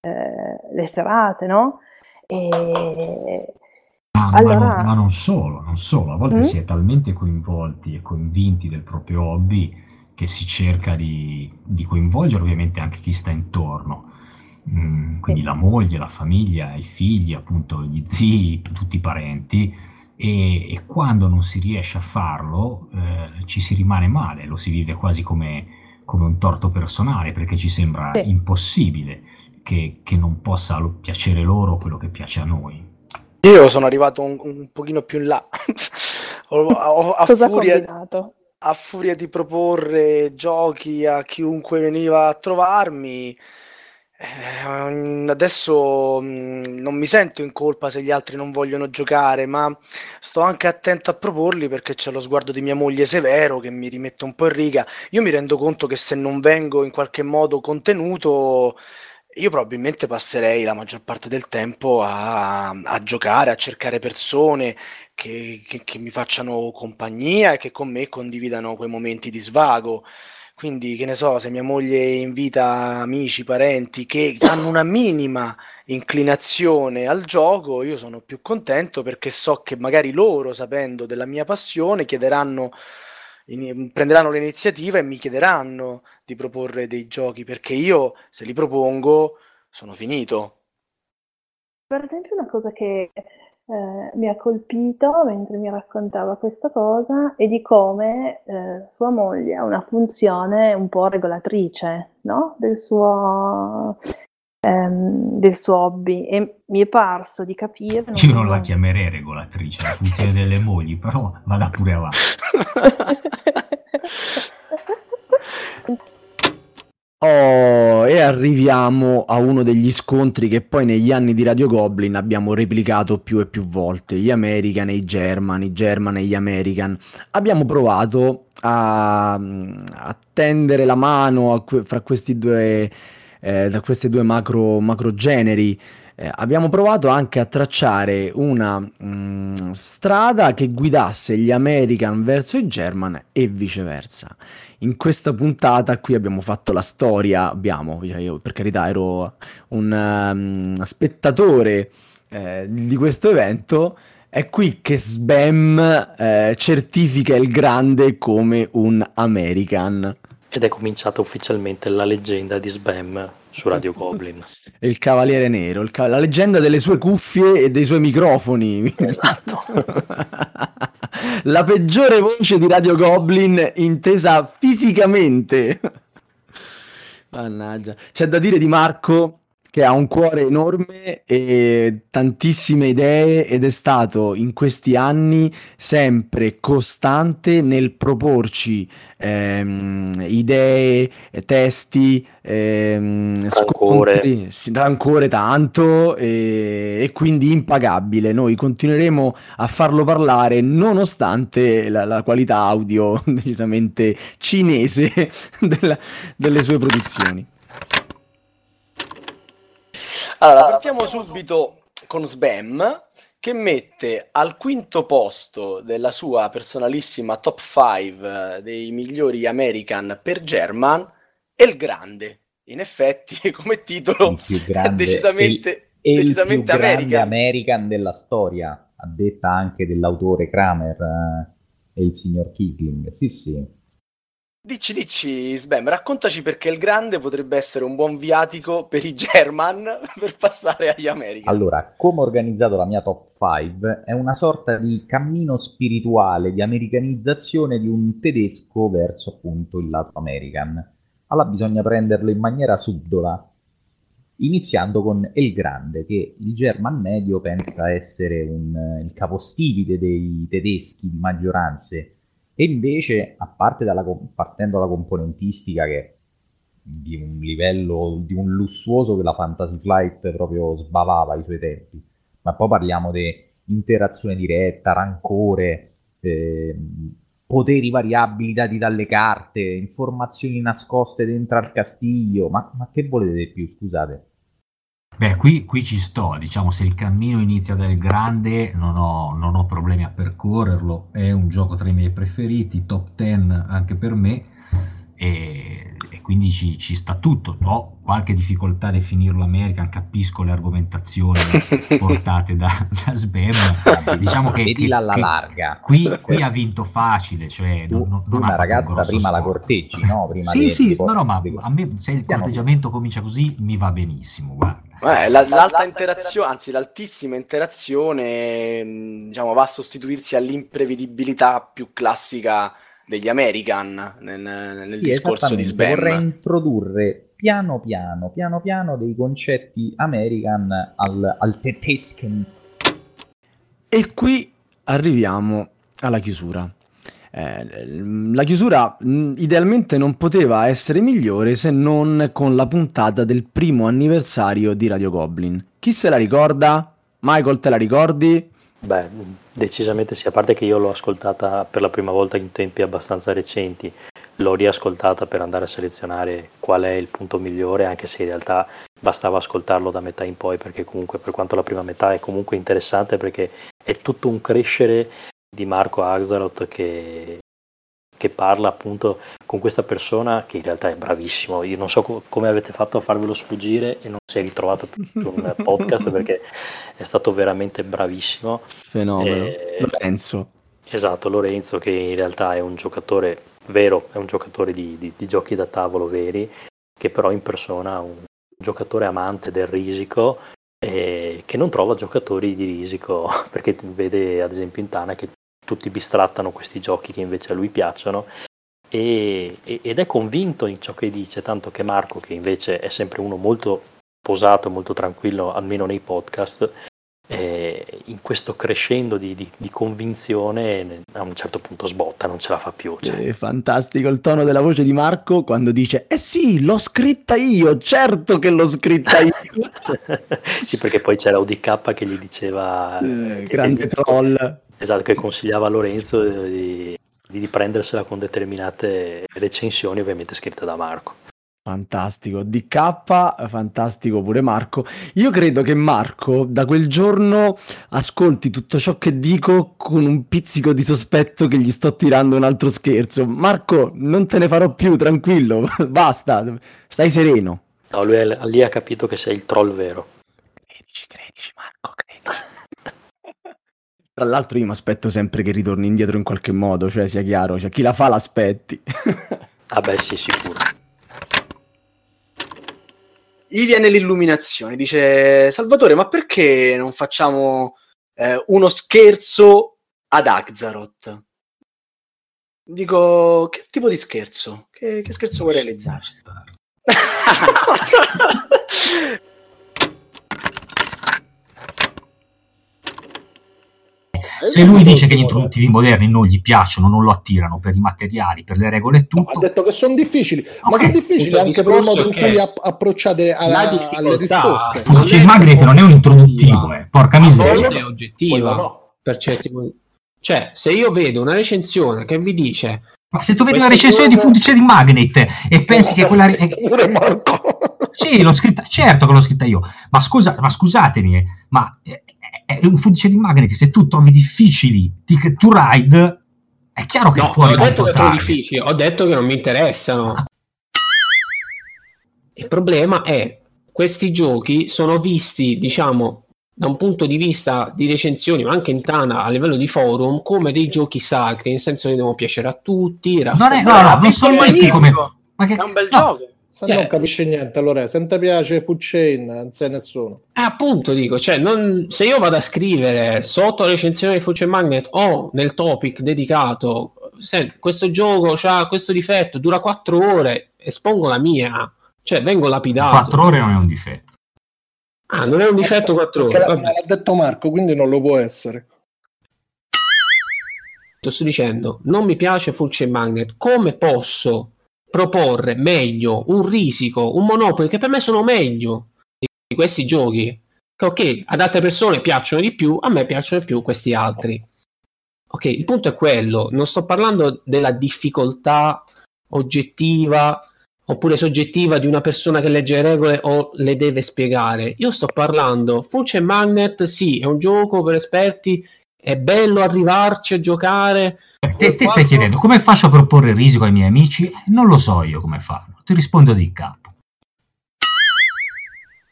eh, le, serate, no? E, ma, allora... ma, non, ma, non, solo, non solo, a volte mm? si è talmente coinvolti e convinti del proprio hobby che si cerca di, di coinvolgere ovviamente anche chi sta intorno Mm, quindi la moglie, la famiglia, i figli, appunto gli zii, tutti i parenti, e, e quando non si riesce a farlo eh, ci si rimane male, lo si vive quasi come, come un torto personale perché ci sembra sì. impossibile che, che, non possa piacere loro quello che piace a noi. Io sono arrivato un, un pochino più in là. ho, ho, a, furia, a furia di proporre giochi a chiunque veniva a trovarmi, eh, adesso mh, non mi sento in colpa se gli altri non vogliono giocare, ma sto anche attento a proporli perché c'è lo sguardo di mia moglie severo che mi rimette un po' in riga. Io mi rendo conto che se non vengo in qualche modo contenuto, io probabilmente passerei la maggior parte del tempo a, a giocare, a cercare persone che, che, che mi facciano compagnia e che con me condividano quei momenti di svago. Quindi, che ne so, se mia moglie invita amici, parenti che hanno una minima inclinazione al gioco, io sono più contento perché so che magari loro, sapendo della mia passione, chiederanno, in, prenderanno l'iniziativa e mi chiederanno di proporre dei giochi perché io, se li propongo, sono finito. Per esempio, una cosa che eh, mi ha colpito mentre mi raccontava questa cosa e di come eh, sua moglie ha una funzione un po' regolatrice no? del, suo, ehm, del suo hobby e mi è parso di capire... Io non la chiamerei regolatrice, la funzione delle mogli, però vada pure avanti. Oh, e arriviamo a uno degli scontri che poi negli anni di Radio Goblin abbiamo replicato più e più volte, gli American e i German, i German e gli American. Abbiamo provato a, a tendere la mano a, fra questi due, eh, da questi due macro, macro generi eh, abbiamo provato anche a tracciare una mh, mm, strada che guidasse gli American verso i German e viceversa. In questa puntata qui abbiamo fatto la storia, abbiamo, cioè io per carità ero un um, spettatore eh, di questo evento, è qui che Sbam eh, certifica il grande come un American. Ed è cominciata ufficialmente la leggenda di Sbam su Radio Goblin. il Cavaliere Nero, il ca- la leggenda delle sue cuffie e dei suoi microfoni. Esatto. la peggiore voce di Radio Goblin intesa fisicamente. Mannaggia. C'è da dire di Marco che ha un cuore enorme e tantissime idee ed è stato in questi anni sempre costante nel proporci ehm, idee, testi, ehm, scontri, rancore tanto e, e, quindi impagabile. Noi continueremo a farlo parlare nonostante la, la qualità audio decisamente cinese della, delle sue produzioni. Allora, partiamo subito con Sbam che mette al quinto posto della sua personalissima top 5 eh, dei migliori American per German El Grande. In effetti, come titolo, è decisamente, il, decisamente il American. American della storia, a detta anche dell'autore Kramer eh, e il signor Kisling. Sì, sì. Dici, dici, Sbam, raccontaci perché il grande potrebbe essere un buon viatico per i German per passare agli American. Allora, come ho organizzato la mia top 5 è una sorta di cammino spirituale di americanizzazione di un tedesco verso appunto il lato American. Allora bisogna prenderlo in maniera subdola, iniziando con El Grande, che il German medio pensa essere un, il capostipite dei tedeschi di maggioranze e invece, a parte dalla, partendo dalla componentistica che è di un livello, di un lussuoso che la Fantasy Flight proprio sbavava ai suoi tempi, ma poi parliamo di interazione diretta, rancore, eh, poteri variabili dati dalle carte, informazioni nascoste dentro al castiglio, ma, ma che volete di più, scusate? Beh, qui, qui, ci sto, diciamo, se il cammino inizia dal grande non ho, non ho, problemi a percorrerlo, è un gioco tra i miei preferiti, top 10 anche per me, e, e quindi ci, ci, sta tutto. Ho qualche difficoltà a definirlo American, capisco le argomentazioni portate da, da Sbem, diciamo che, che, alla che larga. Qui, qui, ha vinto facile, cioè tu, non, non una ragazza prima sforzo. la corteggi, no? Prima sì, sì, no, no, ma a me se il corteggiamento comincia così mi va benissimo, guarda. Eh, la, l'alta interazione, anzi l'altissima interazione, diciamo, va a sostituirsi all'imprevedibilità più classica degli American nel, nel sì, discorso di Sbam. Vorrei introdurre piano piano, piano piano dei concetti American al, al Tetesken. E qui arriviamo alla chiusura. Eh, la chiusura mh, idealmente non poteva essere migliore se non con la puntata del primo anniversario di Radio Goblin. Chi se la ricorda? Michael, te la ricordi? Beh, decisamente sì, a parte che io l'ho ascoltata per la prima volta in tempi abbastanza recenti, l'ho riascoltata per andare a selezionare qual è il punto migliore, anche se in realtà bastava ascoltarlo da metà in poi, perché comunque per quanto la prima metà è comunque interessante perché è tutto un crescere di Marco Axaroth che, che parla appunto con questa persona che in realtà è bravissimo. Io non so co- come avete fatto a farvelo sfuggire e non si è ritrovato più su un podcast perché è stato veramente bravissimo. Fenomeno. E... Lorenzo. Esatto, Lorenzo che in realtà è un giocatore vero, è un giocatore di, di, di giochi da tavolo veri, che però in persona è un giocatore amante del risico e che non trova giocatori di risico perché vede ad esempio in Tana che tutti bistrattano questi giochi che invece a lui piacciono e, ed è convinto in ciò che dice, tanto che Marco, che invece è sempre uno molto posato, molto tranquillo, almeno nei podcast, eh, in questo crescendo di, di, di, convinzione a un certo punto sbotta, non ce la fa più. Cioè. È fantastico il tono della voce di Marco quando dice eh sì, l'ho scritta io, certo che l'ho scritta io. sì, perché poi c'era UDK che gli diceva... Eh, grande che, troll. Esatto, che consigliava a Lorenzo di, di riprendersela con determinate recensioni, ovviamente scritte da Marco. Fantastico, DK, fantastico pure Marco. Io credo che Marco da quel giorno ascolti tutto ciò che dico con un pizzico di sospetto che gli sto tirando un altro scherzo. Marco, non te ne farò più, tranquillo, basta, stai sereno. No, lui è, lì ha capito che sei il troll vero. Credici, credici Marco. Tra l'altro io mi aspetto sempre che ritorni indietro in qualche modo, cioè sia chiaro, cioè chi la fa l'aspetti. ah beh sì, sicuro gli viene l'illuminazione, dice Salvatore, ma perché non facciamo eh, uno scherzo ad Axaroth. Dico, che tipo di scherzo? Che, che scherzo vuoi realizzare? Se lui dice che gli introduttivi moderni non gli piacciono, non lo attirano per i materiali, per le regole e tutto. No, ha detto che sono difficili, okay. ma sono difficili anche per il modo in cui li approcciate alla, alle risposte. Il Magnet non è un introduttivo, eh. porca miseria. è oggettiva no. per certi Cioè, se io vedo una recensione che vi dice ma se tu vedi una recensione gioco... di di Magnet e pensi che quella. sì, l'ho scritta, certo che l'ho scritta io. Ma, scusa, ma scusatemi, eh, ma è un Fundice di Magnet. Se tu trovi difficili Ticket to Ride, è chiaro che no, puoi. Ho detto che trovo difficili, ho detto che non mi interessano. Il problema è questi giochi sono visti, diciamo, da un punto di vista di recensioni, ma anche in Tana a livello di forum, come dei giochi sacri, nel senso che devono piacere a tutti. Non è, no, no, non sono visti come. Ma che... È un bel no. gioco. Se cioè, non capisce niente, allora se non ti piace Food Chain, non sei nessuno. Eh, appunto dico, cioè, non, se io vado a scrivere sotto la recensione di Food Chain Magnet o nel topic dedicato, senti, questo gioco ha questo difetto, dura 4 ore, espongo la mia, cioè vengo lapidato. 4 ore non è un difetto. Ah, non è un difetto 4 ore. L'ha detto Marco, quindi non lo può essere. Sto dicendo, non mi piace Full Chain Magnet. Come posso proporre meglio un risico, un Monopoly, che per me sono meglio di questi giochi? Ok, ad altre persone piacciono di più, a me piacciono di più questi altri. Ok, il punto è quello, non sto parlando della difficoltà oggettiva oppure soggettiva di una persona che legge le regole o le deve spiegare. Io sto parlando, Fulce Magnet sì, è un gioco per esperti, è bello arrivarci a giocare. Te, te stai chiedendo come faccio a proporre il risico ai miei amici? Non lo so io come farlo, ti rispondo di capo.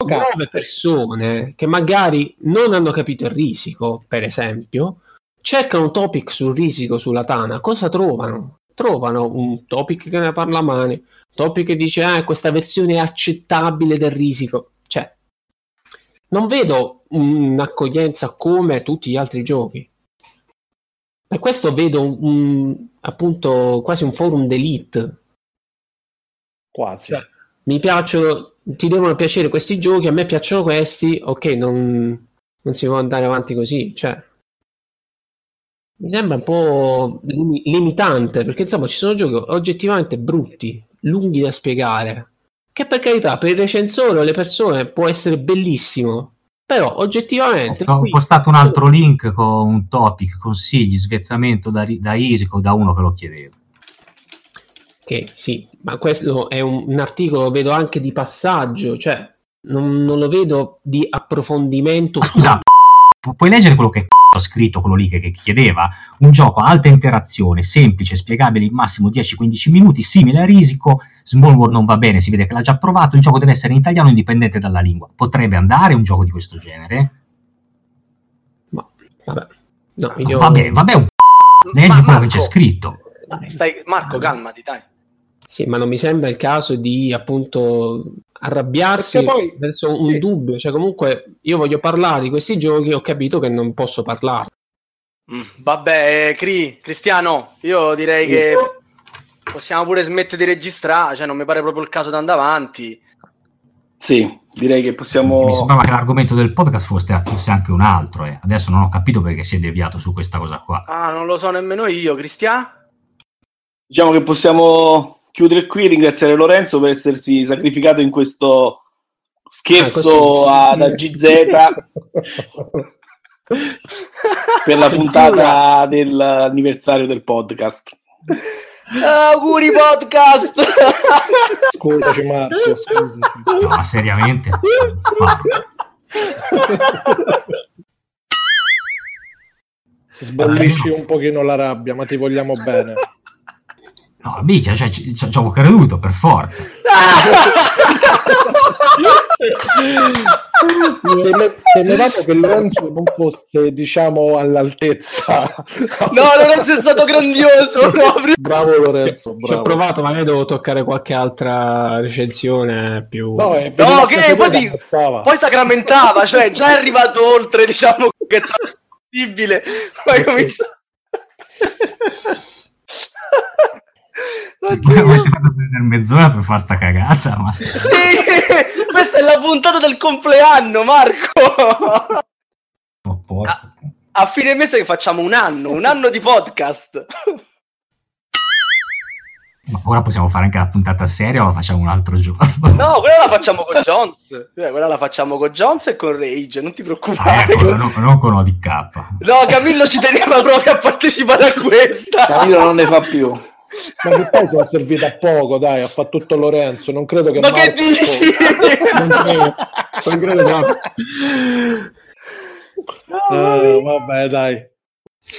Nuove persone che magari non hanno capito il risico, per esempio, cercano un topic sul risico, sulla tana, cosa trovano? Trovano un topic che ne parla male, Topic dice, ah, questa versione è accettabile del risico. Non vedo un'accoglienza come tutti gli altri giochi. Per questo vedo un, un, appunto quasi un forum d'elite. Quasi. Cioè, mi piacciono, ti devono piacere questi giochi, a me piacciono questi, ok, non, non si può andare avanti così. Cioè, mi sembra un po' limitante perché insomma ci sono giochi oggettivamente brutti lunghi da spiegare. Che per carità, per il recensore o le persone può essere bellissimo, però oggettivamente... Ho qui... postato un altro link con un topic, consigli, svezzamento da, da Isico da uno che lo chiedeva. Ok, sì, ma questo è un, un articolo, vedo anche di passaggio, cioè non, non lo vedo di approfondimento. Scusa, pu- puoi leggere quello che scritto, quello lì che, che, chiedeva, un gioco a alta interazione, semplice, spiegabile in massimo 10-15 minuti, simile a Risico, Small World non va bene, si vede che l'ha già provato, il gioco deve essere in italiano indipendente dalla lingua. Potrebbe andare un gioco di questo genere? Ma, vabbè. No, io... Vabbè, vabbè, un leggi quello che c'è scritto. Dai, stai, Marco, calmati, dai. Sì, ma non mi sembra il caso di appunto arrabbiarsi poi, verso un sì. dubbio. Cioè, comunque, io voglio parlare di questi giochi ho capito che non posso parlare. Mm, vabbè, Cri, Cristiano, io direi sì. che possiamo pure smettere di registrare. Cioè, non mi pare proprio il caso di andare avanti. Sì, direi che possiamo. Mi sembrava che l'argomento del podcast fosse, fosse anche un altro. Eh. Adesso non ho capito perché si è deviato su questa cosa qua. Ah, non lo so nemmeno io, Cristiano. Diciamo che possiamo chiudere qui, ringraziare Lorenzo per essersi sacrificato in questo scherzo ah, ad GZ per la puntata dell'anniversario del podcast. auguri podcast! Scusaci Marco, scusaci. No, ma seriamente? Sbollisci un pochino la rabbia, ma ti vogliamo bene. No, mica, cioè, ci, ci, ci avevo creduto per forza. Temevamo che Lorenzo non fosse, diciamo, all'altezza. No, Lorenzo è stato grandioso. Proprio. Bravo Lorenzo, bravo. Ci ho provato, magari devo toccare qualche altra recensione più... No, no che poi, ti, poi sacramentava, cioè già è arrivato oltre, diciamo, che è possibile. Poi comincia... Oddio. Avete fatto prendere mezz'ora per fare sta cagata? Ma... Sì, questa è la puntata del compleanno, Marco. Oh, a, a fine mese che facciamo un anno, un anno di podcast. Ma ora possiamo fare anche la puntata seria o la facciamo un altro giorno? No, quella la facciamo con Jones. Eh, quella la facciamo con Jones e con Rage, non ti preoccupare. Ah, ecco, non, non con ODK. No, Camillo ci teneva proprio a partecipare a questa. Camillo non ne fa più. Ma che poi sono servita a poco, dai, ha fatto tutto Lorenzo. Non credo che. Ma Marco... che dici? Non credo, non credo che. Uh, vabbè, dai.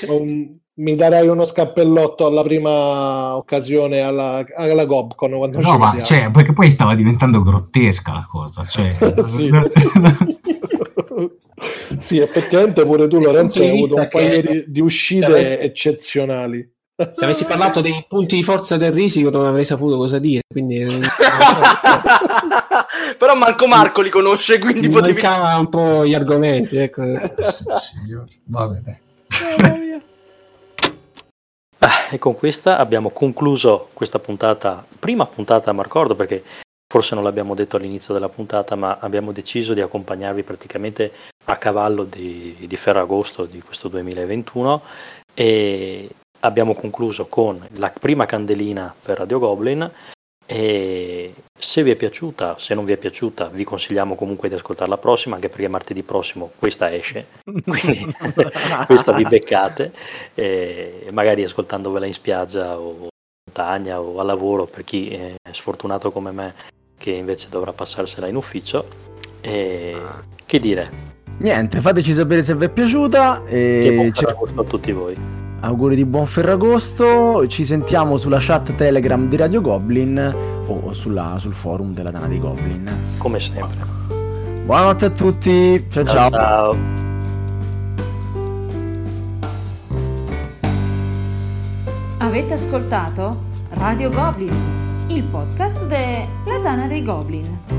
Un, mi darai uno scappellotto alla prima occasione alla, alla Gobcon quando no ma cioè, perché poi stava diventando grottesca la cosa cioè... sì. sì. effettivamente pure tu Lorenzo hai avuto un paio di, di uscite avessi... eccezionali se avessi parlato dei punti di forza del risico non avrei saputo cosa dire quindi... Eh, però Marco Marco li conosce quindi potevi un po' gli argomenti ecco. va bene. Ah, e con questa abbiamo concluso questa puntata, prima puntata a ricordo perché forse non l'abbiamo detto all'inizio della puntata, ma abbiamo deciso di accompagnarvi praticamente a cavallo di, di Ferragosto di questo 2021 e abbiamo concluso con la prima candelina per Radio Goblin e se vi è piaciuta, se non vi è piaciuta, vi consigliamo comunque di ascoltare la prossima, anche perché martedì prossimo questa esce, quindi questa vi beccate, e magari ascoltandovela in spiaggia o in montagna o a lavoro per chi è sfortunato come me che invece dovrà passarsela in ufficio. E che dire? Niente, fateci sapere se vi è piaciuta e, e buon a tutti voi. Auguri di buon Ferragosto, ci sentiamo sulla chat Telegram di Radio Goblin o sulla, sul forum della Dana dei Goblin. Come sempre. Buonanotte a tutti, ciao ciao. ciao. Avete ascoltato Radio Goblin, il podcast della Dana dei Goblin.